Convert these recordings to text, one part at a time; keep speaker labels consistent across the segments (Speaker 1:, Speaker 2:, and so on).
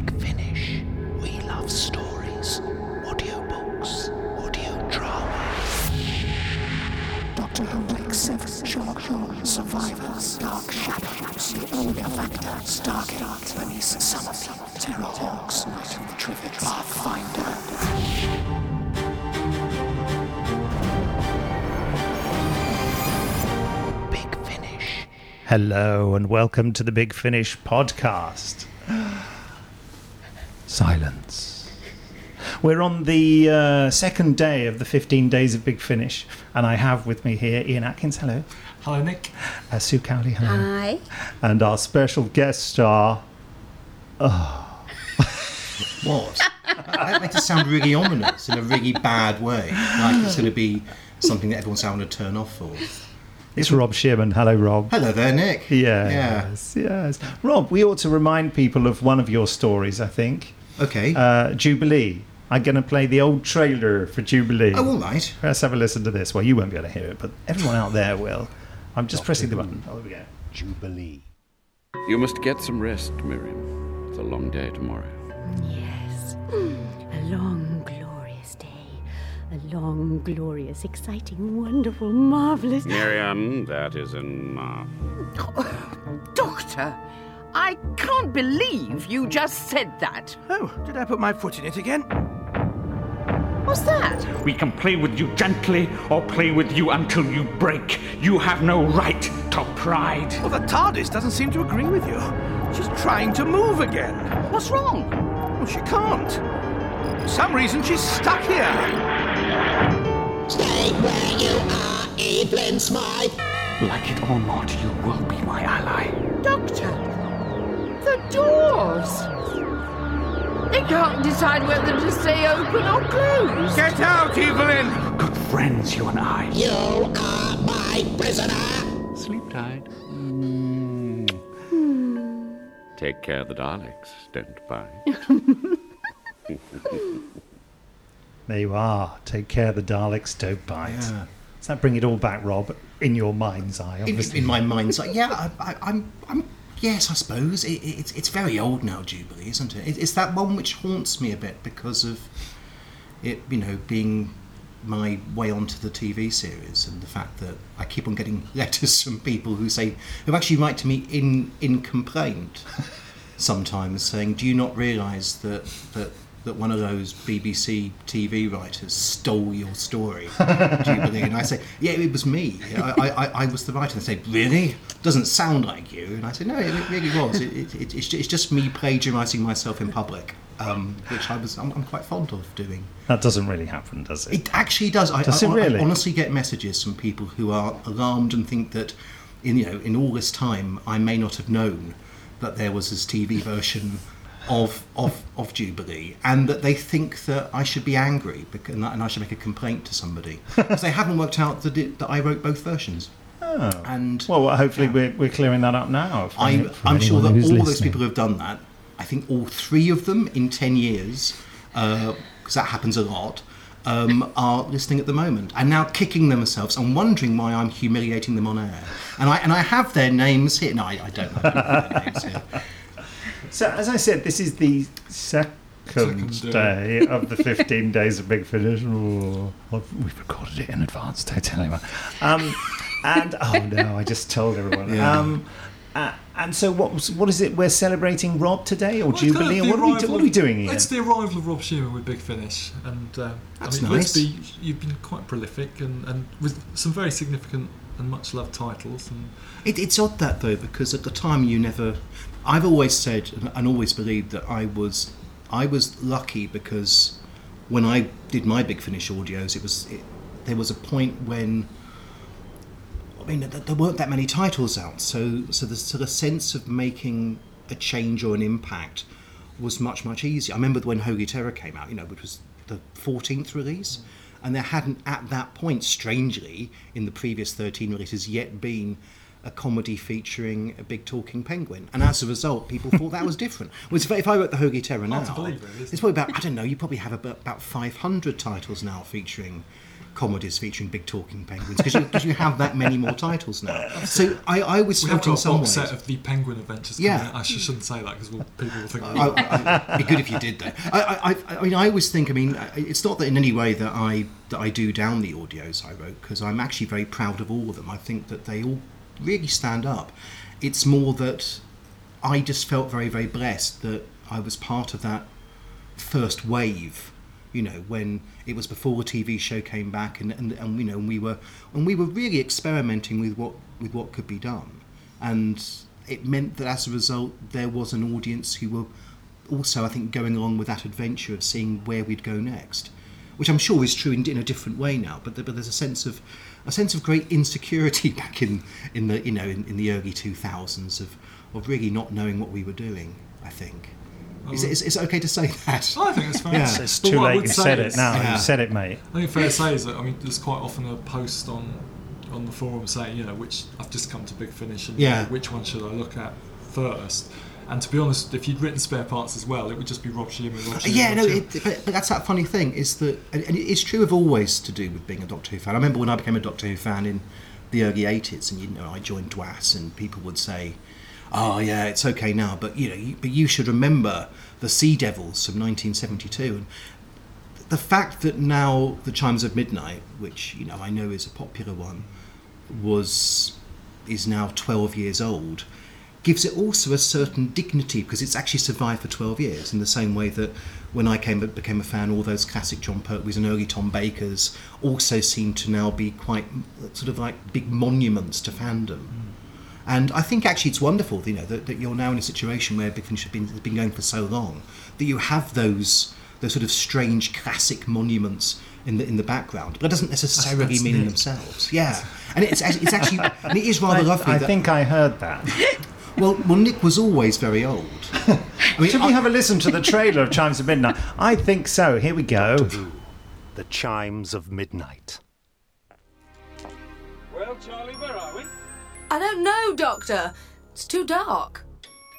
Speaker 1: Big Finish. We love stories, audiobooks, audio drama. Doctor Who Blake's 7, Sherlock Holmes, Survivors, Dark Shadows, The Omega Factor, Stargate, Bernice Summerfield, Terrahawks, Night of the Trivet, Pathfinder. Big Finish.
Speaker 2: Hello and welcome to the Big Finish podcast. Silence. We're on the uh, second day of the 15 days of Big Finish, and I have with me here Ian Atkins, hello,
Speaker 3: Hello, Nick.
Speaker 2: uh, Sue Cowley, hello,
Speaker 4: Hi.
Speaker 2: and our special guest star,
Speaker 5: What? that makes it sound really ominous in a really bad way. Like it's going to be something that everyone's going to turn off for.
Speaker 2: it's Rob Shearman. Hello, Rob.
Speaker 5: Hello there, Nick.
Speaker 2: Yes,
Speaker 5: Yeah.
Speaker 2: yes, yes. Rob, we ought to remind people of one of your stories, I think.
Speaker 5: Okay.
Speaker 2: Uh, Jubilee. I'm going to play the old trailer for Jubilee.
Speaker 5: oh, all right.
Speaker 2: Let's have a listen to this. Well, you won't be able to hear it, but everyone out there will. I'm just pressing the button. Oh, there we go.
Speaker 5: Jubilee.
Speaker 6: You must get some rest, Miriam. It's a long day tomorrow.
Speaker 4: Yes. A long, glorious day. A long, glorious, exciting, wonderful, marvelous.
Speaker 6: Miriam, that is enough.
Speaker 7: Doctor, I can't believe you just said that.
Speaker 3: Oh, did I put my foot in it again?
Speaker 7: What's that?
Speaker 8: We can play with you gently or play with you until you break. You have no right to pride.
Speaker 3: Well, the TARDIS doesn't seem to agree with you. She's trying to move again.
Speaker 7: What's wrong?
Speaker 3: Well, she can't. For some reason, she's stuck here.
Speaker 1: Stay where you are, Evelyn Smythe.
Speaker 8: Like it or not, you will be my ally.
Speaker 7: Doctor, the doors. They can't decide whether to stay open or closed.
Speaker 3: Get out, Evelyn!
Speaker 8: Good friends, you and I.
Speaker 1: You are my prisoner.
Speaker 6: Sleep tight. Hmm. Take care of the Daleks. Don't bite.
Speaker 2: There you are. Take care, of the Daleks don't bite.
Speaker 5: Yeah.
Speaker 2: Does that bring it all back, Rob? In your mind's eye,
Speaker 5: In,
Speaker 2: obviously.
Speaker 5: in my mind's eye, yeah, I, I, I'm, I'm, yes, I suppose it, it, it's, it's very old now, Jubilee, isn't it? it? It's that one which haunts me a bit because of it, you know, being my way onto the TV series and the fact that I keep on getting letters from people who say who actually write to me in in complaint sometimes saying, "Do you not realise that that that one of those BBC TV writers stole your story, Jubilee?" And I say, "Yeah, it was me. I, I, I was the writer." And they say, "Really? Doesn't sound like you." And I said, "No, it really was. It, it, it, it's just me plagiarising myself in public." Um, which I was, I'm, I'm quite fond of doing.
Speaker 2: that doesn't really happen, does it?
Speaker 5: It actually does. I,
Speaker 2: Does
Speaker 5: I,
Speaker 2: it really?
Speaker 5: I honestly get messages from people who are alarmed and think that, in you know, in all this time, I may not have known that there was this TV version of of, of Jubilee, and that they think that I should be angry because, and I should make a complaint to somebody because they haven't worked out that, it, that I wrote both versions.
Speaker 2: Oh.
Speaker 5: And
Speaker 2: Well, hopefully we're, we're clearing that up now.
Speaker 5: I'm, I'm sure that all
Speaker 2: who's
Speaker 5: those people who have done that, I think all three of them in 10 years, because that happens a lot, um, are listening at the moment and now kicking themselves and wondering why I'm humiliating them on air. And I, and I have their names here. No, I, I don't have their names here.
Speaker 2: So, as I said, this is the second day of the 15 days of Big Finish. Ooh, we've recorded it in advance, don't tell anyone. Um, and, oh no, I just told everyone.
Speaker 5: Yeah.
Speaker 2: Um, uh, and so, what, what is it? We're celebrating Rob today, or
Speaker 9: Well, it's kind of
Speaker 2: Jubilee? Or
Speaker 9: the
Speaker 2: what, are we, do-
Speaker 9: arrival
Speaker 2: what are we doing here?
Speaker 9: It's the arrival of Rob Shearman with Big Finish, and uh,
Speaker 5: That's
Speaker 9: I mean,
Speaker 5: nice.
Speaker 9: let's be, you've been quite prolific and, and with some very significant and much loved titles. And
Speaker 5: It, it's odd that though, because at the time you never. I've always said and, always believed that I was, I was lucky because when I did my Big Finish audios, it was, it, there was a point when. I mean, there weren't that many titles out, so so the sort of sense of making a change or an impact was much much easier. I remember when Holy Terror came out, you know, which was the 14th release, and there hadn't at that point, strangely, in the previous 13 releases, yet been a comedy featuring a big talking penguin, and as a result, people thought that was different. Whereas if, if I wrote the Holy Terror now,
Speaker 9: Hard to believe,
Speaker 5: it's probably about I don't know. You probably have about, about 500 titles now featuring comedies featuring big talking penguins because you, you have that many more titles now. So I, I was
Speaker 9: We have got a box set of the Penguin Adventures.
Speaker 5: Yeah.
Speaker 9: I sh- shouldn't say that because people will think.
Speaker 5: I, I, it'd be good if you did though. I, I, I- I mean, I always think. I mean, it's not that in any way that I that I do down the audios I wrote because I'm actually very proud of all of them. I think that they all really stand up. It's more that I just felt very very blessed that I was part of that first wave. You know, when it was before the TV show came back, and, and, and you know, we were and we were really experimenting with what with what could be done, and it meant that as a result there was an audience who were also, I think, going along with that adventure of seeing where we'd go next, which I'm sure is true in, in a different way now. But, there- but there's a sense of a sense of great insecurity back in, in the you know in, in the early 2000s of of really not knowing what we were doing. I think. Is, it, is, is it okay to say that?
Speaker 9: I think it's fair.
Speaker 5: Yeah.
Speaker 2: It's, it's too late.
Speaker 9: would
Speaker 2: You
Speaker 9: say
Speaker 2: said it
Speaker 9: is-
Speaker 2: now.
Speaker 5: Yeah.
Speaker 2: You said it, mate.
Speaker 9: I think fair to say is that I mean there's quite often a post on on the forum saying you know which I've just come to Big Finish and you
Speaker 5: Yeah.
Speaker 9: know, which one should I look at first. And to be honest, if you'd written spare parts as well, it would just be Rob Shearman. Rob uh, Shearman
Speaker 5: Yeah,
Speaker 9: Rob
Speaker 5: no, it, but, but that's that funny thing is that, and and it's true of always to do with being a Doctor Who fan. I remember when I became a Doctor Who fan in the early '80s, and you know, I joined DWAS, and people would say, "Oh, yeah, it's okay now," but you know, you, but you should remember the Sea Devils from 1972, and the fact that now the Chimes of Midnight, which you know I know is a popular one, was is now 12 years old gives it also a certain dignity because it's actually survived for 12 years in the same way that when I came became a fan all those classic John Pertwees and early Tom Bakers also seem to now be quite sort of like big monuments to fandom. Hmm. And I think actually it's wonderful you know that, that you're now in a situation where Big Finish has been, has been going for so long that you have those those sort of strange classic monuments in the in the background but it doesn't necessarily
Speaker 9: that's
Speaker 5: mean themselves. Yeah. And it's, it's actually and it is rather
Speaker 2: I,
Speaker 5: lovely
Speaker 2: I
Speaker 5: that,
Speaker 2: think I heard that.
Speaker 5: well, well, Nick was always very old. I mean,
Speaker 2: Should we have a listen to the trailer of Chimes of Midnight? I think so. Here we go.
Speaker 10: The chimes of midnight.
Speaker 8: Well, Charlie, where are we?
Speaker 11: I don't know, Doctor. It's too dark.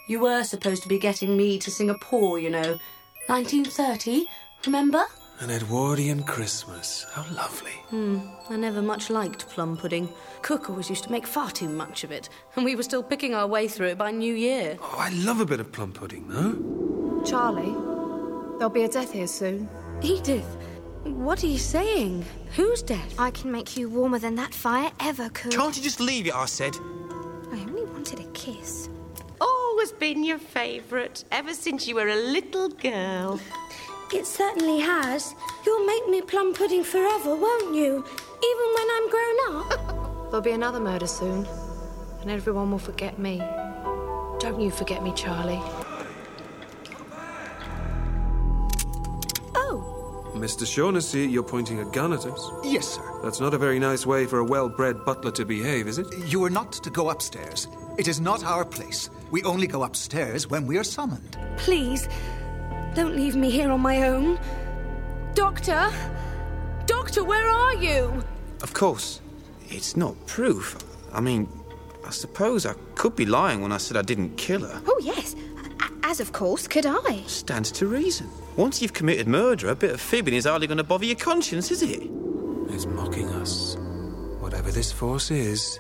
Speaker 11: You were supposed to be getting me to Singapore, you know. 1930, remember?
Speaker 12: An Edwardian Christmas. How lovely.
Speaker 11: Hmm, I never much liked plum pudding. Cook always used to make far too much of it, and we were still picking our way through it by New Year.
Speaker 12: Oh, I love a bit of plum pudding, though.
Speaker 13: Charlie, there'll be a death here soon.
Speaker 11: Edith, what are you saying? Who's dead?
Speaker 14: I can make you warmer than that fire ever could.
Speaker 12: Can't you just leave it, I said?
Speaker 14: I only wanted a kiss.
Speaker 4: Always been your favourite, ever since you were a little girl.
Speaker 14: It certainly has. You'll make me plum pudding forever, won't you? Even when I'm grown up?
Speaker 13: There'll be another murder soon, and everyone will forget me. Don't you forget me, Charlie.
Speaker 14: Oh,
Speaker 12: Mr. Shaughnessy, you're pointing a gun at us.
Speaker 15: Yes, sir.
Speaker 12: That's not a very nice way for a well bred butler to behave, is it?
Speaker 15: You are not to go upstairs. It is not our place. We only go upstairs when we are summoned.
Speaker 14: please, don't leave me here on my own. Doctor? Doctor, where are you?
Speaker 16: Of course, it's not proof. I mean, I suppose I could be lying when I said I didn't kill her.
Speaker 14: Oh, yes. As of course could I.
Speaker 16: Stands to reason. Once you've committed murder, a bit of fibbing is hardly going to bother your conscience, is it?
Speaker 12: It's mocking us. Whatever this force is,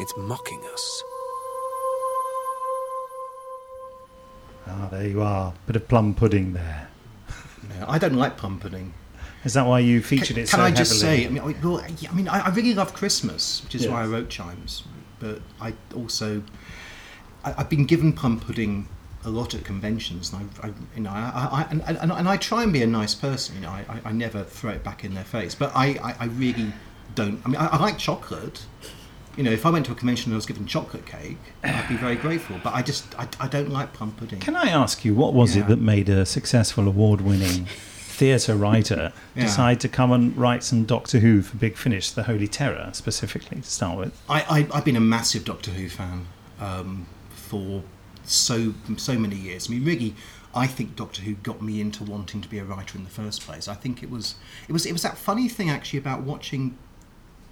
Speaker 12: it's mocking us.
Speaker 2: Ah, there you are. Bit of plum pudding there.
Speaker 5: Yeah, I don't like plum pudding.
Speaker 2: Is that why you featured
Speaker 5: Can,
Speaker 2: it
Speaker 5: can
Speaker 2: so
Speaker 5: I just
Speaker 2: heavily?
Speaker 5: say? I mean, I, well, I mean, I, I really love Christmas, which is why I wrote chimes. But I also, I, I've been given plum pudding a lot at conventions, and I, I you know, I, I, and, and, and I try and be a nice person. You know, I, I, I never throw it back in their face. But I, I, I really don't. I mean, I, I like chocolate. You know, if I went to a convention and I was given chocolate cake, I'd be very grateful. But I just, I, I don't like plum pudding.
Speaker 2: Can I ask you, what was
Speaker 5: Yeah.
Speaker 2: it that made a successful award winning theatre writer
Speaker 5: Yeah.
Speaker 2: decide to come and write some Doctor Who for Big Finish, The Holy Terror, specifically, to start with?
Speaker 5: I, I I've been a massive Doctor Who fan um, for so so many years. I mean, really, I think Doctor Who got me into wanting to be a writer in the first place. I think it was it was it was that funny thing actually about watching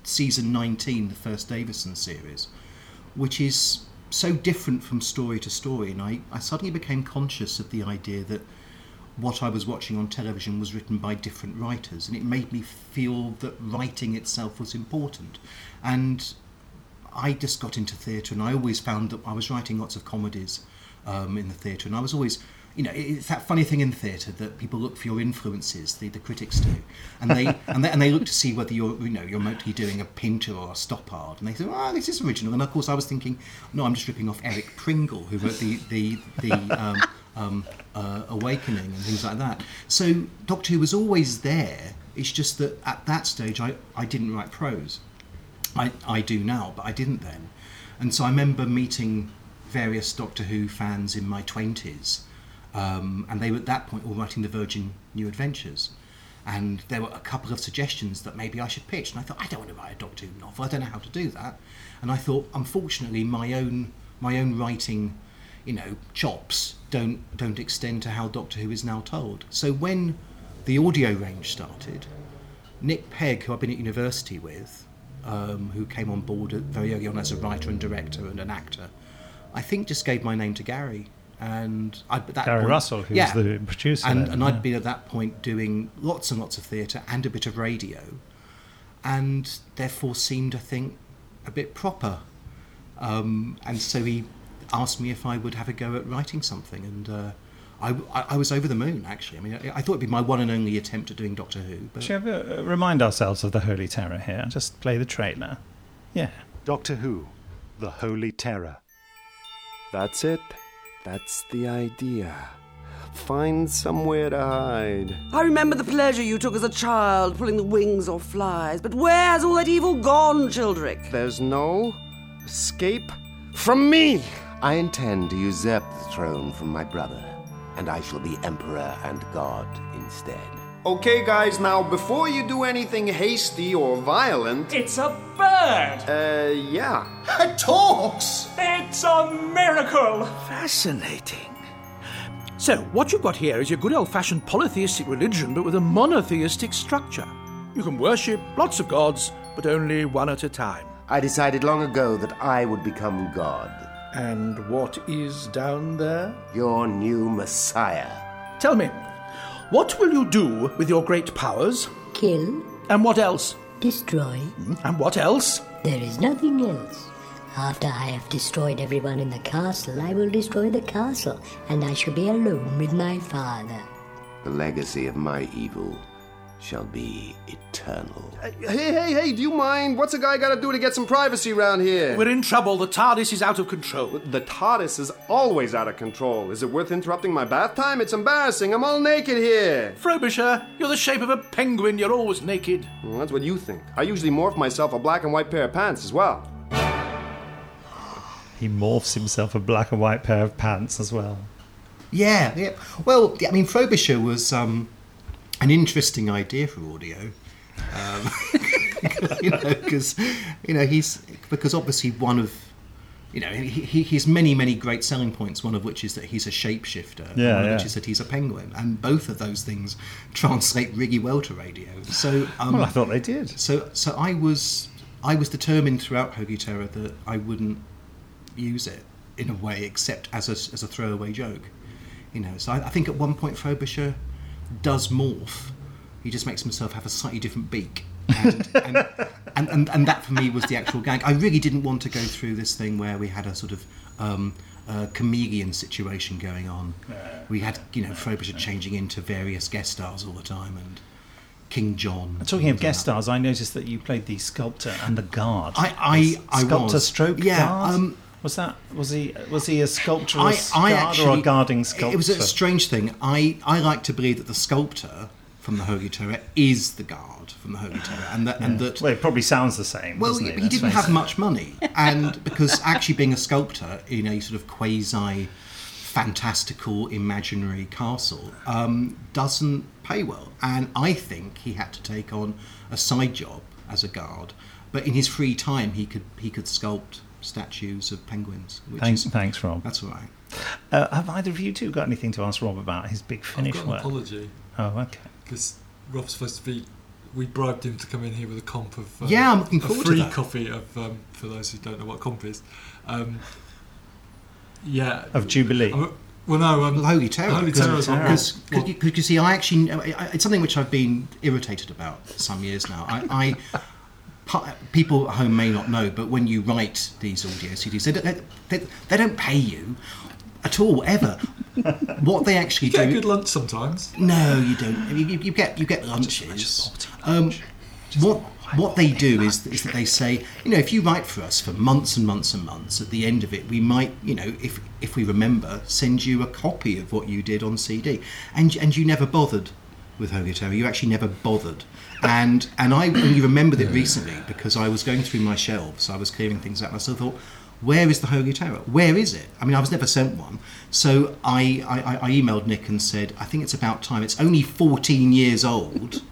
Speaker 5: season nineteen, the first Davison series, which is so different from story to story, and I, I suddenly became conscious of the idea that what I was watching on television was written by different writers, and it made me feel that writing itself was important. And I just got into theatre, and I always found that I was writing lots of comedies um, in the theatre, and I was always, you know, it's that funny thing in theatre that people look for your influences, the, the critics do, and they and they and they look to see whether you're, you know, you're mostly doing a Pinter or a Stoppard, and they say, oh, this is original, and of course I was thinking, no, I'm just ripping off Eric Pringle, who wrote the the the. Um, um, uh, awakening and things like that. So Doctor Who was always there. It's just that at that stage I, I didn't write prose. I, I do now, but I didn't then. And so I remember meeting various Doctor Who fans in my 20s, um, and they were at that point all writing the Virgin New Adventures. And there were a couple of suggestions that maybe I should pitch. And I thought, I don't want to write a Doctor Who novel. I don't know how to do that. And I thought, unfortunately, my own my own writing, you know, chops don't don't extend to how Doctor Who is now told. So when the audio range started, Nick Pegg, who I've been at university with, um, who came on board very early on as a writer and director and an actor, I think just gave my name to Gary. And I, at that
Speaker 2: Gary
Speaker 5: point,
Speaker 2: Russell, who was the producer
Speaker 5: and,
Speaker 2: then,
Speaker 5: and I'd
Speaker 2: yeah.
Speaker 5: been at that point doing lots and lots of theatre and a bit of radio, and therefore seemed, I think, a bit proper. Um, and so he asked me if I would have a go at writing something, and uh, I, I, I was over the moon. Actually, I mean, I, I thought it'd be my one and only attempt at doing Doctor Who. But
Speaker 2: Shall we uh, remind ourselves of the Holy Terror here? Just play the trailer. Yeah.
Speaker 10: Doctor Who, the Holy Terror.
Speaker 17: That's it. That's the idea. Find somewhere to hide.
Speaker 18: I remember the pleasure you took as a child pulling the wings off flies, but where has all that evil gone, Childeric?
Speaker 17: There's no escape from me. I intend to usurp the throne from my brother, and I shall be emperor and god instead. Okay, guys, now before you do anything hasty or violent.
Speaker 3: It's a bird!
Speaker 17: Uh, yeah.
Speaker 3: It talks! It's a miracle!
Speaker 19: Fascinating. So, what you've got here is your good old fashioned polytheistic religion, but with a monotheistic structure. You can worship lots of gods, but only one at a time.
Speaker 17: I decided long ago that I would become god.
Speaker 19: And what is down there?
Speaker 17: Your new messiah.
Speaker 19: Tell me, what will you do with your great powers?
Speaker 20: Kill.
Speaker 19: And what else?
Speaker 20: Destroy.
Speaker 19: And what else?
Speaker 20: There is nothing else. After I have destroyed everyone in the castle, I will destroy the castle, and I shall be alone with my father.
Speaker 17: The legacy of my evil shall be eternal.
Speaker 19: Hey, hey, hey, do you mind? What's a guy got to do to get some privacy around here? We're in trouble. The TARDIS is out of control.
Speaker 17: The TARDIS is always out of control. Is it worth interrupting my bath time? It's embarrassing. I'm all naked here.
Speaker 19: Frobisher, you're the shape of a penguin. You're always naked.
Speaker 17: Well, that's what you think. I usually morph myself a black and white pair of pants as well.
Speaker 2: He morphs himself a black and white pair of pants as well.
Speaker 5: Yeah, yeah. Well, I mean, Frobisher was um, an interesting idea for audio. Um, you know, because you know he's because obviously one of you know he, he, he's many many great selling points. One of which is that he's a shapeshifter. and
Speaker 2: Yeah,
Speaker 5: one of
Speaker 2: yeah.
Speaker 5: which is that he's a penguin, and both of those things translate really well to radio. So, um,
Speaker 2: Well, I thought they did.
Speaker 5: So, so I was I was determined throughout Holy Terror that I wouldn't use it in a way except as a, as a throwaway joke. You know, so I, I think at one point Frobisher does morph. He just makes himself have a slightly different beak. And, and, and, and, and that for me was the actual gag. I really didn't want to go through this thing where we had a sort of um, uh, chameleon situation going on. We had, you know, Frobisher changing into various guest stars all the time and King John.
Speaker 2: Talking of guest stars, I noticed that you played the sculptor and the guard.
Speaker 5: I- I- I
Speaker 2: sculptor
Speaker 5: was.
Speaker 2: stroke
Speaker 5: Yeah,
Speaker 2: guard.
Speaker 5: um,
Speaker 2: was that was he was he a
Speaker 5: I,
Speaker 2: sculpturist
Speaker 5: I
Speaker 2: guard
Speaker 5: actually,
Speaker 2: or a guarding sculptor?
Speaker 5: It was a strange thing. I, I like to believe that the sculptor from the Holy Terror is the guard from the Holy Terror, and that and that.
Speaker 2: well, it probably sounds the same.
Speaker 5: Well, he, he didn't have much money, and because actually being a sculptor in a sort of quasi fantastical imaginary castle um, doesn't pay well, and I think he had to take on a side job as a guard, but in his free time he could he could sculpt statues of penguins. Which
Speaker 2: Thanks,
Speaker 5: is,
Speaker 2: thanks, Rob.
Speaker 5: That's all right.
Speaker 2: Uh, have either of you two got anything to ask Rob about his big finish
Speaker 9: I've got an
Speaker 2: work?
Speaker 9: apology.
Speaker 2: Oh, okay.
Speaker 9: Because Rob's supposed to be. We bribed him to come in here with a comp of. Um,
Speaker 5: Yeah, I'm looking
Speaker 9: a
Speaker 5: forward to
Speaker 9: free
Speaker 5: that.
Speaker 9: copy of. Um, for those who don't know what comp is. Um, yeah.
Speaker 2: Of Jubilee.
Speaker 9: I'm- Well, no, um,
Speaker 5: Holy Terror.
Speaker 9: Holy Terror's on
Speaker 5: Because,
Speaker 9: Rob.
Speaker 5: because you see, I actually, I- it's something which I've been irritated about for some years now. I, I pa- people at home may not know, but when you write these audio CDs, they don't, they, they, they don't pay you at all ever. what they actually
Speaker 9: You get a
Speaker 5: do.
Speaker 9: good lunch sometimes.
Speaker 5: No, you don't. You, you get you get lunches. Um, what what they do is, is that they say, you know, if you write for us for months and months and months, at the end of it, we might, you know, if if we remember, send you a copy of what you did on CD, and and you never bothered with Terror. You actually never bothered. And and I only remembered it recently because I was going through my shelves. I was clearing things out, and I still thought, where is the Terror? Where is it? I mean, I was never sent one. So I, I, I emailed Nick and said, I think it's about time. It's only 14 years old.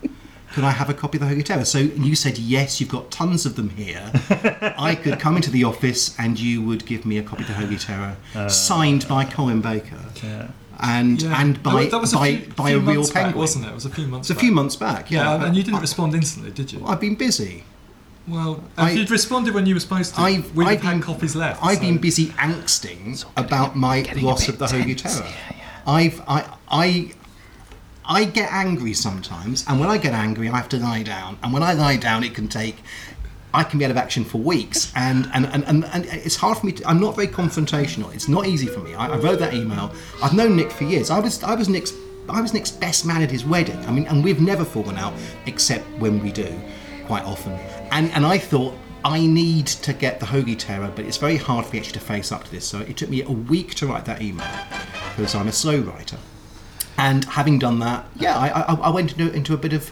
Speaker 5: Can I have a copy of the Holy Terror? So you said, yes, you've got tons of them here. I could come into the office and you would give me a copy of the Holy Terror,
Speaker 2: Uh,
Speaker 5: signed by Colin Baker.
Speaker 2: Yeah.
Speaker 5: And
Speaker 9: Yeah.
Speaker 5: and by
Speaker 9: That was a
Speaker 5: by,
Speaker 9: few-
Speaker 5: by
Speaker 9: few
Speaker 5: a real
Speaker 9: months back, wasn't it? It was a few months
Speaker 5: It's a
Speaker 9: back.
Speaker 5: few months back, yeah.
Speaker 9: Yeah, and, you didn't
Speaker 5: I-
Speaker 9: respond instantly, did you?
Speaker 5: I've been busy.
Speaker 9: Well,
Speaker 5: I-
Speaker 9: you'd responded when you were supposed to,
Speaker 5: I've,
Speaker 9: we'd
Speaker 5: I've
Speaker 9: have had
Speaker 5: been,
Speaker 9: copies left.
Speaker 5: I've
Speaker 9: so-
Speaker 5: been busy angsting about my loss of the Holy Terror. I've I I I get angry sometimes, and when I get angry, I have to lie down. And when I lie down, it can take. I can be out of action for weeks, and and, and, and, and it's hard for me. To, I'm not very confrontational. It's not easy for me. I, I wrote that email. I've known Nick for years. I was I was Nick's I was Nick's best man at his wedding. I mean, and we've never fallen out except when we do, quite often. And and I thought I need to get the Holy Terror, but it's very hard for me actually to face up to this. So it took me a week to write that email because I'm a slow writer. And having done that, yeah, I, I, I went into, into a bit of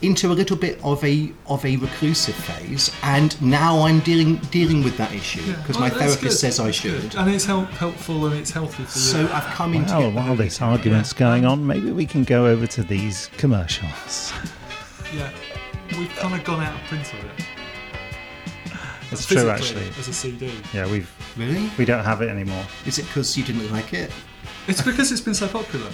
Speaker 5: into a little bit of a of a reclusive phase, and now I'm dealing dealing with that issue
Speaker 9: Yeah,
Speaker 5: because
Speaker 9: well,
Speaker 5: oh,
Speaker 9: my
Speaker 5: therapist
Speaker 9: good.
Speaker 5: says I should.
Speaker 9: good. and it's help, helpful and it's healthy for you.
Speaker 5: So I've come in to
Speaker 2: Well, while this argument's going on, maybe we can go over to these commercials.
Speaker 9: yeah, we've kind of gone out of print of it.
Speaker 2: It's true, actually.
Speaker 9: As a CD.
Speaker 2: Yeah, we've
Speaker 5: Really?
Speaker 2: we don't have it anymore.
Speaker 5: Is it because you didn't like it?
Speaker 9: It's because it's been so popular.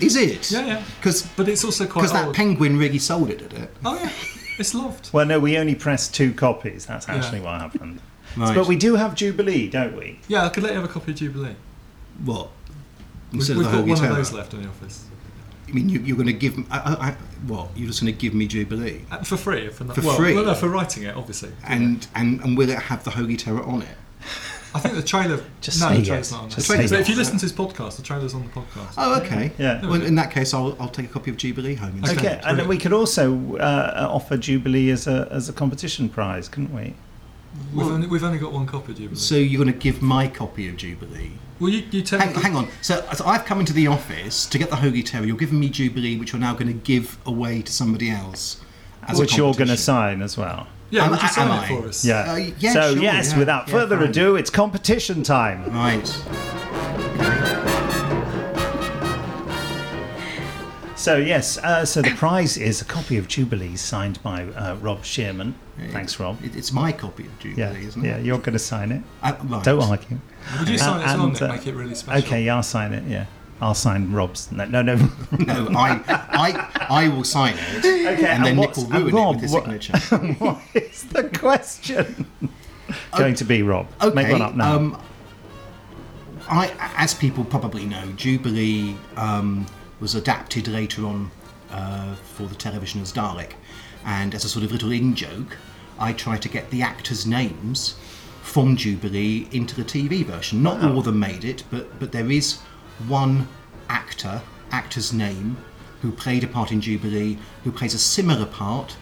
Speaker 5: Is it?
Speaker 9: Yeah, yeah.
Speaker 5: Because
Speaker 9: but it's also quite
Speaker 5: because that penguin really sold it, did it?
Speaker 9: Oh yeah, it's loved.
Speaker 2: Well, no, we only pressed two copies. That's
Speaker 9: Yeah.
Speaker 2: actually what happened.
Speaker 5: Right.
Speaker 2: But we do have Jubilee, don't we?
Speaker 9: Yeah, I could let you have a copy of Jubilee.
Speaker 5: What?
Speaker 9: We've,
Speaker 5: Instead
Speaker 9: we've
Speaker 5: of the
Speaker 9: got one
Speaker 5: Terror?
Speaker 9: of those left in the office.
Speaker 5: I mean, you, you're going to give me I, I, I, what? You're just going to give me Jubilee
Speaker 9: Uh, For free, for, no-
Speaker 5: For
Speaker 9: well,
Speaker 5: free?
Speaker 9: Well, no, for writing it, obviously.
Speaker 5: and and and will it have the Holy Terror on it?
Speaker 9: I think the trailer.
Speaker 2: Just
Speaker 9: no,
Speaker 2: say
Speaker 9: the trailer's
Speaker 2: yes.
Speaker 9: not on
Speaker 2: Just
Speaker 9: there.
Speaker 2: say
Speaker 9: But if you listen to his podcast, the trailer's on the podcast.
Speaker 5: Oh, okay.
Speaker 2: Yeah.
Speaker 5: Well, in that case, I'll, I'll take a copy of Jubilee home.
Speaker 2: Okay,
Speaker 5: instead.
Speaker 2: and then we could also uh, offer Jubilee as a as a competition prize, couldn't we?
Speaker 9: We've, only, we've only got one copy of Jubilee.
Speaker 5: So you're going to give my copy of Jubilee?
Speaker 9: well, you, you tell
Speaker 5: Hang, hang on. So, so I've come into the office to get the Holy Terror. You're giving me Jubilee, which you're now going to give away to somebody else. As a
Speaker 2: Which you're going to sign as well.
Speaker 9: Yeah,
Speaker 5: Am-
Speaker 9: would you sign
Speaker 5: am
Speaker 9: it
Speaker 5: I?
Speaker 9: for us?
Speaker 2: Yeah.
Speaker 5: Uh, yeah,
Speaker 2: so
Speaker 5: sure,
Speaker 2: yes,
Speaker 5: yeah,
Speaker 2: without
Speaker 5: yeah,
Speaker 2: further
Speaker 5: fine.
Speaker 2: ado, it's competition time.
Speaker 5: Right.
Speaker 2: So yes, uh, so the prize is a copy of Jubilee signed by uh, Rob Shearman. Thanks, Rob.
Speaker 5: It's my copy of Jubilee,
Speaker 2: Yeah,
Speaker 5: isn't it?
Speaker 2: yeah, you're going to sign it.
Speaker 5: Uh, right.
Speaker 2: Don't argue.
Speaker 9: Would you sign it as well,
Speaker 2: and,
Speaker 9: Nick?
Speaker 2: uh,
Speaker 9: Make it really special.
Speaker 2: Okay, yeah, I'll sign it. Yeah, I'll sign Rob's. No, no, no.
Speaker 5: No, I, I, I will sign it,
Speaker 2: Okay,
Speaker 5: and then Nick will
Speaker 2: and
Speaker 5: ruin
Speaker 2: Rob,
Speaker 5: it with his signature.
Speaker 2: what is the question? Going to be Rob.
Speaker 5: Okay.
Speaker 2: Make one up now.
Speaker 5: Um, I, as people probably know, Jubilee um, was adapted later on uh, for the television as Dalek, and as a sort of little in joke, I try to get the actors' names from Jubilee into the TV version. Not
Speaker 2: Wow.
Speaker 5: all of them made it, but but there is one actor, actor's name, who played a part in Jubilee, who plays a similar part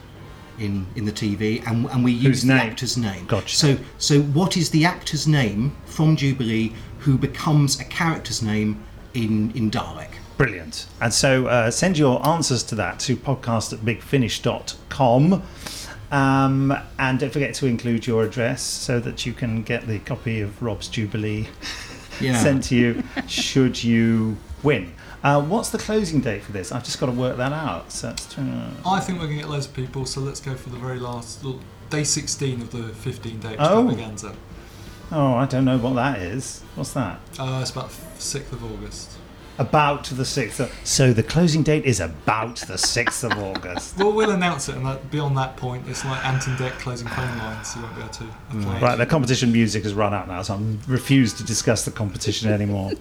Speaker 5: in in the TV, and and we
Speaker 2: Whose
Speaker 5: use the
Speaker 2: name?
Speaker 5: actor's name.
Speaker 2: Gotcha.
Speaker 5: So so what is the actor's name from Jubilee who becomes a character's name in in Dalek?
Speaker 2: Brilliant. And so uh, send your answers to that to podcast at bigfinish.com. Um, and don't forget to include your address so that you can get the copy of Rob's Jubilee
Speaker 5: Yeah.
Speaker 2: sent to you should you win. Uh, what's the closing date for this? I've just got to work that out. So that's, uh,
Speaker 9: I think we're going to get loads of people, so let's go for the very last well, day 16 of the 15 day
Speaker 2: Oh.
Speaker 9: extravaganza.
Speaker 2: oh, I don't know what that is. What's that?
Speaker 9: Uh, it's about 6th of August.
Speaker 2: About the 6th. Of, so the closing date is about the 6th of August.
Speaker 9: Well, we'll announce it, and that, beyond that point, it's like Ant and Dec closing phone lines, so you won't be able to apply.
Speaker 2: Right, the competition music has run out now, so I refuse to discuss the competition anymore.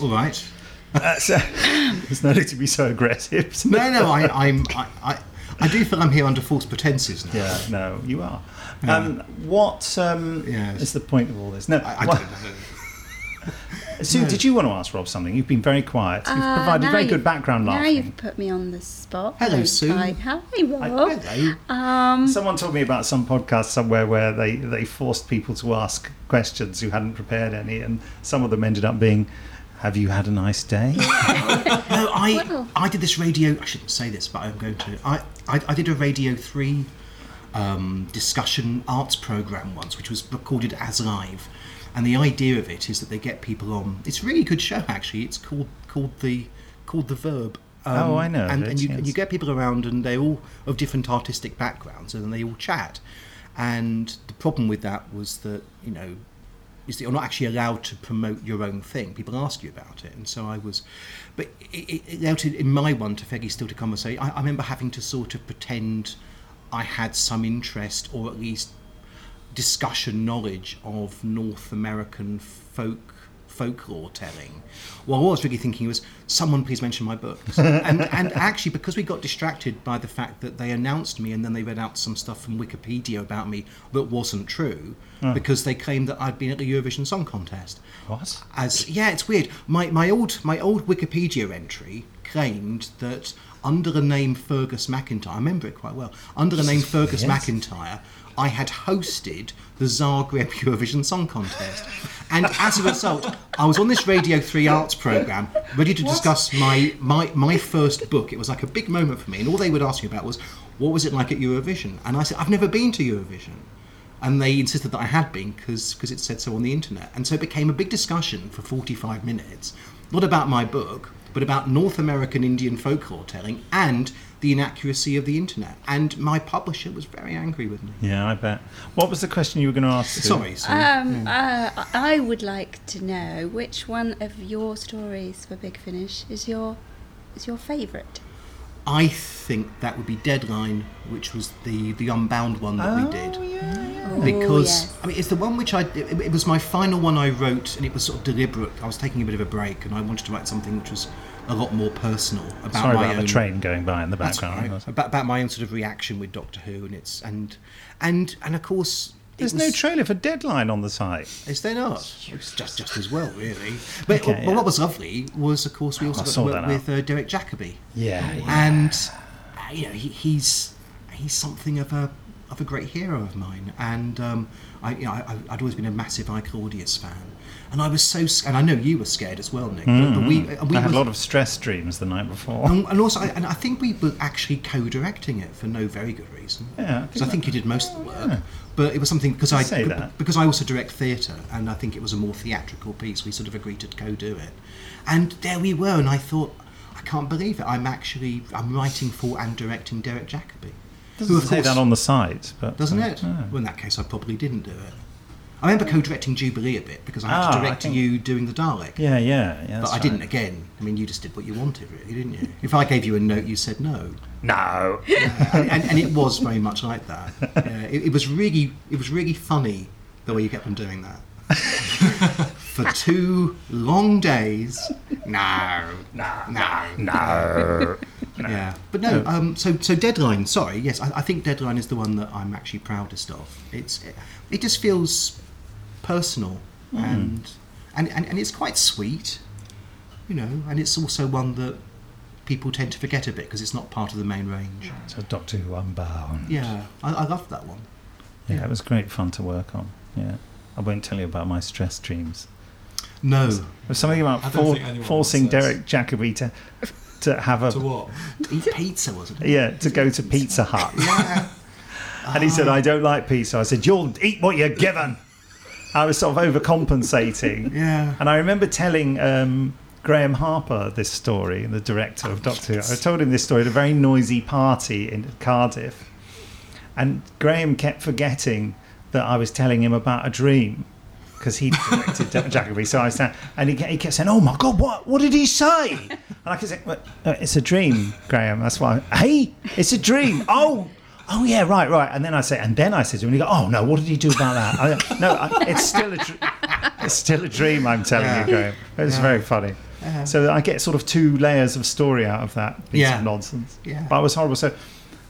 Speaker 5: All right.
Speaker 2: Uh, so, there's no need to be so aggressive.
Speaker 5: No, no, I, I'm, I, I, I do feel I'm here under false pretenses now.
Speaker 2: Yeah, no, you are.
Speaker 5: Yeah.
Speaker 2: Um, what um, is the point of all this? No,
Speaker 5: I
Speaker 2: what-
Speaker 5: don't know.
Speaker 2: Sue,
Speaker 5: No.
Speaker 2: did you want to ask Rob something? You've been very quiet. You've
Speaker 21: Uh,
Speaker 2: provided
Speaker 21: now
Speaker 2: very good background
Speaker 21: Now
Speaker 2: laughing.
Speaker 21: you've put me on the spot.
Speaker 2: Hello, Sue.
Speaker 21: Hi, hi Rob.
Speaker 2: hello.
Speaker 21: Um,
Speaker 2: Someone told me about some podcast somewhere where they, they forced people to ask questions who hadn't prepared any, and some of them ended up being, "Have you had a nice day?"
Speaker 5: no, I I did this radio. I shouldn't say this, but I'm going to. I I, I did a Radio Three um, discussion arts program once, which was recorded as live. And the idea of it is that they get people on. It's a really good show, actually. It's called called the called the Verb.
Speaker 2: Oh, I um, know
Speaker 5: And, and you,
Speaker 2: yes.
Speaker 5: you get people around, and they're all of different artistic backgrounds, and they all chat. And the problem with that was that you know is that you're not actually allowed to promote your own thing. People ask you about it, and so I was. But it, it, it allowed it in my one to fairly still to conversate. I, I remember having to sort of pretend I had some interest, or at least discussion knowledge of North American folk folklore telling. What I was really thinking was, someone please mention my books. and, and actually, because we got distracted by the fact that they announced me and then they read out some stuff from Wikipedia about me that wasn't true,
Speaker 2: Oh.
Speaker 5: because they claimed that I'd been at the Eurovision Song Contest.
Speaker 2: What?
Speaker 5: As yeah, it's weird. My my old my old Wikipedia entry claimed that under the name Fergus McIntyre, I remember it quite well. Under the name Fergus
Speaker 2: Yes.
Speaker 5: McIntyre, I had hosted the Zagreb Eurovision Song Contest, and as a result, I was on this Radio Three Arts program, ready to discuss my my my first book. It was like a big moment for me, and all they would ask me about was, "What was it like at Eurovision?" And I said, "I've never been to Eurovision." and they insisted that I had been because it said so on the internet. And so it became a big discussion for 45 minutes, not about my book, but about North American Indian folklore telling and the inaccuracy of the internet. And my publisher was very angry with me.
Speaker 2: Yeah, I bet. What was the question you were going to ask?
Speaker 5: Sorry, Sue.
Speaker 21: um, uh, I would like to know which one of your stories for Big Finish is your is your favourite.
Speaker 5: I think that would be Deadline, which was the the Unbound one that we did. Yeah. Because
Speaker 21: yes.
Speaker 5: I mean, it's the one which I it, it was my final one I wrote, and it was sort of deliberate. I was taking a bit of a break, and I wanted to write something which was a lot more personal about
Speaker 2: Sorry
Speaker 5: my
Speaker 2: about
Speaker 5: own
Speaker 2: the train going by in the background.
Speaker 5: right. about, about my own sort of reaction with Doctor Who, and it's and and and of course.
Speaker 2: There's no trailer for Deadline on the site.
Speaker 5: Is there not? It's just just as well, really. But,
Speaker 2: Okay,
Speaker 5: but
Speaker 2: yeah.
Speaker 5: what was lovely was, of course, we also got to work with uh, Derek Jacobi.
Speaker 2: Yeah, yeah.
Speaker 5: and uh, you know he, he's he's something of a of a great hero of mine, and um, I, you know, I I'd always been a massive I Claudius fan, and I was so sc- and I know you were scared as well, Nick. But, but we
Speaker 2: Mm.
Speaker 5: we
Speaker 2: I had
Speaker 5: was-
Speaker 2: a lot of stress dreams the night before.
Speaker 5: and, and also, I, and I think we were actually co-directing it for no very good reason.
Speaker 2: Yeah,
Speaker 5: because I think you did most of the work.
Speaker 2: Yeah.
Speaker 5: But it was something because I
Speaker 2: that.
Speaker 5: because I also direct theatre, and I think it was a more theatrical piece. We sort of agreed to co-do it, and there we were. And I thought, I can't believe it. I'm actually I'm writing for and directing Derek Jacobi.
Speaker 2: Doesn't say that on the site, but
Speaker 5: doesn't
Speaker 2: uh,
Speaker 5: it?
Speaker 2: no.
Speaker 5: Well, in that case, I probably didn't do it. I remember co-directing Jubilee a bit because I had
Speaker 2: Ah,
Speaker 5: to direct
Speaker 2: think-
Speaker 5: you doing the Dalek.
Speaker 2: Yeah, yeah, yeah.
Speaker 5: but I didn't again. I mean, you just did what you wanted, really, didn't you? If I gave you a note, you said no.
Speaker 2: No.
Speaker 5: Yeah, and, and, and it was very much like that. Yeah, it, it was really, it was really funny the way you kept on doing that. For two long days. No, no, no,
Speaker 2: no.
Speaker 5: Yeah, but no. Um, so, so Deadline. Sorry, yes, I, I think Deadline is the one that I'm actually proudest of. It's, it, it just feels personal
Speaker 2: Mm.
Speaker 5: and, and and and it's quite sweet, you know. And it's also one that people tend to forget a bit because it's not part of the main range.
Speaker 2: So Doctor Who Unbound.
Speaker 5: Yeah, I, I loved that one.
Speaker 2: Yeah, it was great fun to work on. Yeah. I won't tell you about my stress dreams.
Speaker 5: No.
Speaker 2: There was something about for, forcing
Speaker 5: wants
Speaker 2: Derek Jacobi to, to have a.
Speaker 9: To what?
Speaker 5: To eat pizza, wasn't it?
Speaker 2: Yeah, to go to Pizza Hut.
Speaker 5: Yeah.
Speaker 2: And he said, I don't like pizza. I said, You'll eat what you're given. I was sort of overcompensating.
Speaker 5: Yeah.
Speaker 2: And I remember telling um, Graeme Harper this story, the director of Doctor Who. I told him this story at a very noisy party in Cardiff. And Graeme kept forgetting that I was telling him about a dream because he directed Jacobi. So I said, and he, he kept saying, "Oh my God, what what did he say?" And I kept saying, well, uh, "It's a dream, Graeme. That's why." Hey, it's a dream. Oh. Oh yeah, right, right. And then I say, and then I said to him, and he go, "Oh no, what did he do about that?" I, no, I, it's still a. Dr- it's still a dream, I'm telling
Speaker 5: Yeah.
Speaker 2: you, Graeme. It's
Speaker 5: Yeah.
Speaker 2: very funny.
Speaker 5: Yeah.
Speaker 2: So I get sort of two layers of story out of that piece
Speaker 5: Yeah.
Speaker 2: of nonsense.
Speaker 5: Yeah.
Speaker 2: But I was horrible. So,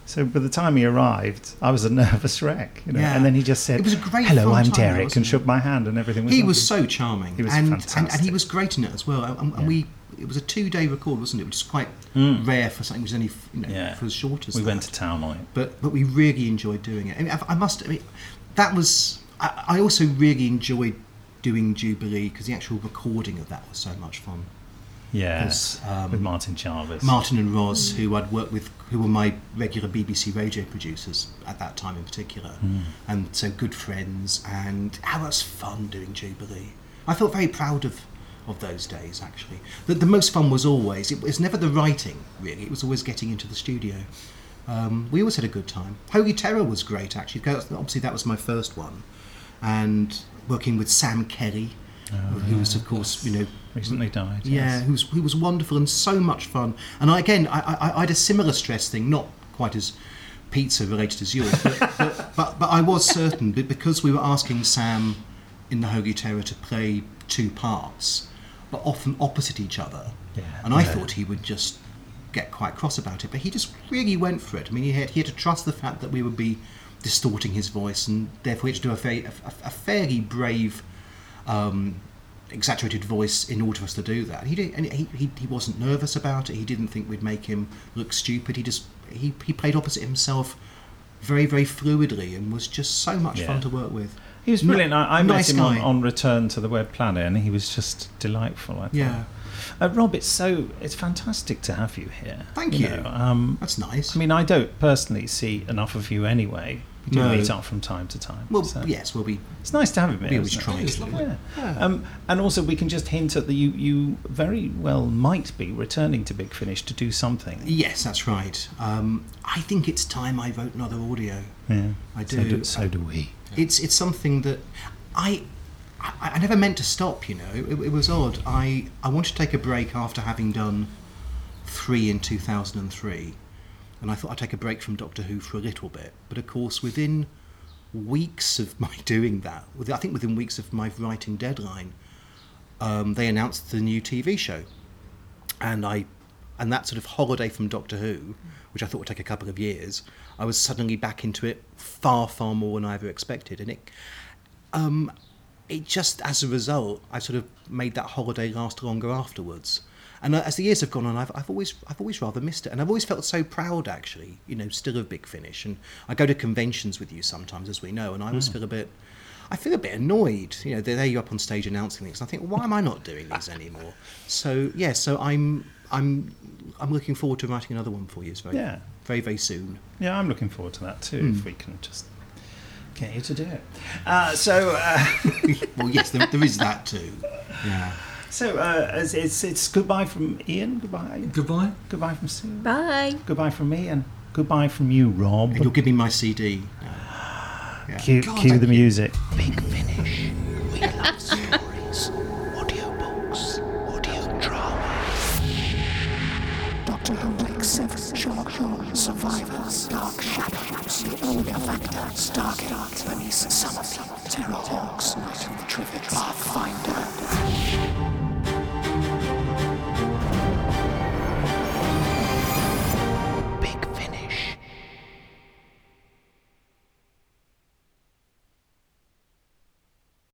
Speaker 2: so by the time he arrived, I was a nervous wreck. You know?
Speaker 5: Yeah.
Speaker 2: And then he just said,
Speaker 5: It was a great
Speaker 2: "Hello, I'm Derek," and shook my hand, and everything was.
Speaker 5: he
Speaker 2: lovely.
Speaker 5: was so charming.
Speaker 2: He was
Speaker 5: and,
Speaker 2: fantastic.
Speaker 5: and, and he was great in it as well. And, and we, it was a two-day record, wasn't it? Which is quite
Speaker 2: Mm.
Speaker 5: rare for something which is only you know
Speaker 2: Yeah.
Speaker 5: for as short as
Speaker 2: We
Speaker 5: that.
Speaker 2: went to town on it.
Speaker 5: But but we really enjoyed doing it. I, mean, I, I must. I mean, that was. I, I also really enjoyed doing Jubilee because the actual recording of that was so much fun.
Speaker 2: Yes,
Speaker 5: 'Cause, um,
Speaker 2: with Martin Jarvis.
Speaker 5: Martin and Roz, who I'd worked with, who were my regular BBC radio producers at that time in particular,
Speaker 2: Mm.
Speaker 5: and so good friends. And how it was fun doing Jubilee. I felt very proud of of those days. Actually, the, the most fun was always it was never the writing really. It was always getting into the studio. Um, we always had a good time. Holy Terror was great actually. 'cause Obviously, that was my first one, and working with Sam Kelly, who was of course you know
Speaker 2: recently died.
Speaker 5: yeah,
Speaker 2: yes.
Speaker 5: who was who was wonderful and so much fun. And I, again, I, I, I had a similar stress thing, not quite as pizza related as yours, but, but, but but I was certain because we were asking Sam in the Holy Terror to play two parts, but often opposite each other,
Speaker 2: Yeah.
Speaker 5: and I
Speaker 2: Yeah.
Speaker 5: thought he would just get quite cross about it, but he just really went for it. I mean, he had he had to trust the fact that we would be distorting his voice, and therefore he had to do a very a, a fairly brave. Um, exaggerated voice in order for us to do that. He did, and he, he, he wasn't nervous about it. He didn't think we'd make him look stupid. He just he, he played opposite himself very very fluidly and was just so much
Speaker 2: Yeah.
Speaker 5: fun to work with.
Speaker 2: He was brilliant. I, I
Speaker 5: nice
Speaker 2: met him on, on Return to the Web Planet, and he was just delightful. I.
Speaker 5: Yeah.
Speaker 2: Uh, Rob, it's so it's fantastic to have you here.
Speaker 5: Thank you.
Speaker 2: know, um,
Speaker 5: That's nice.
Speaker 2: I mean, I don't personally see enough of you anyway. We do
Speaker 5: No.
Speaker 2: meet up from time to time.
Speaker 5: Well,
Speaker 2: so
Speaker 5: yes, well we
Speaker 2: it's nice to have him
Speaker 5: we
Speaker 2: here.
Speaker 5: always
Speaker 2: isn't it?
Speaker 5: try to.
Speaker 2: Yeah.
Speaker 5: Yeah.
Speaker 2: Um, and also, we can just hint at that you you very well might be returning to Big Finish to do something.
Speaker 5: Yes, that's right. Um, I think it's time I wrote another audio.
Speaker 2: Yeah.
Speaker 5: I
Speaker 2: So
Speaker 5: do.
Speaker 2: do- so do we.
Speaker 5: It's it's something that I I, I never meant to stop. You know, it, it was odd. I I wanted to take a break after having done three in two thousand and three, and I thought I'd take a break from Doctor Who for a little bit. But of course, within weeks of my doing that, I think within weeks of my writing deadline, um, they announced the new TV show, and I and that sort of holiday from Doctor Who, which I thought would take a couple of years, I was suddenly back into it far far more than I ever expected, and it um, it just as a result, I sort of made that holiday last longer afterwards. And as the years have gone on, I've, I've always I've always rather missed it, and I've always felt so proud, actually. You know, still of Big Finish, and I go to conventions with you sometimes, as we know, and I always
Speaker 2: Hmm.
Speaker 5: feel a bit. I feel a bit annoyed. You know, they're there you up on stage announcing things. And I think, why am I not doing these anymore? So yeah, so I'm I'm I'm looking forward to writing another one for you. It's very
Speaker 2: Yeah.
Speaker 5: very very soon.
Speaker 2: Yeah, I'm looking forward to that too.
Speaker 5: Hmm.
Speaker 2: If we can just get you to do it. Uh, so. Uh,
Speaker 5: well, yes, there, there is that too. Yeah.
Speaker 2: So uh, it's, it's it's goodbye from Ian. Goodbye.
Speaker 9: Goodbye.
Speaker 2: Goodbye from Sue.
Speaker 21: Bye.
Speaker 2: Goodbye from me and goodbye from you, Rob.
Speaker 5: And you'll give me my CD. Yeah.
Speaker 2: Cue,
Speaker 5: God,
Speaker 2: cue
Speaker 5: thank
Speaker 2: the
Speaker 5: you.
Speaker 2: music.
Speaker 1: Big Finish. We love stories, Seven, Sherlock Survivors, Dark Shadows, The Omega Factor, Stargate, Bernice Summerfield, Terror Hawks, Night of the Trivets, Pathfinder.